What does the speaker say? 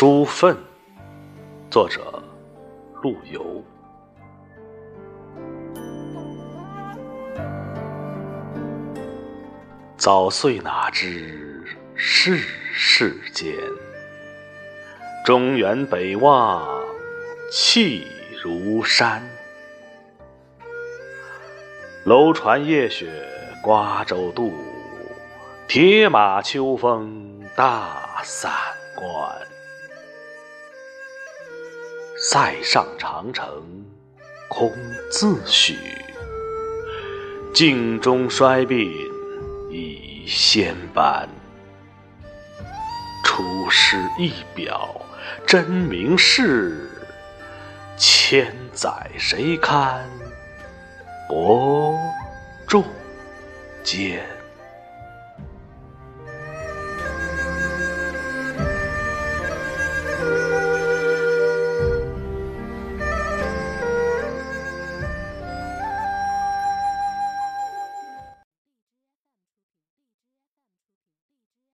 书愤，作者陆游。早岁哪知世事艰，中原北望气如山。楼船夜雪瓜洲渡，铁马秋风大散关。塞上长城空自许，镜中衰鬓已先斑。出师一表真名世，千载谁堪？伯仲间。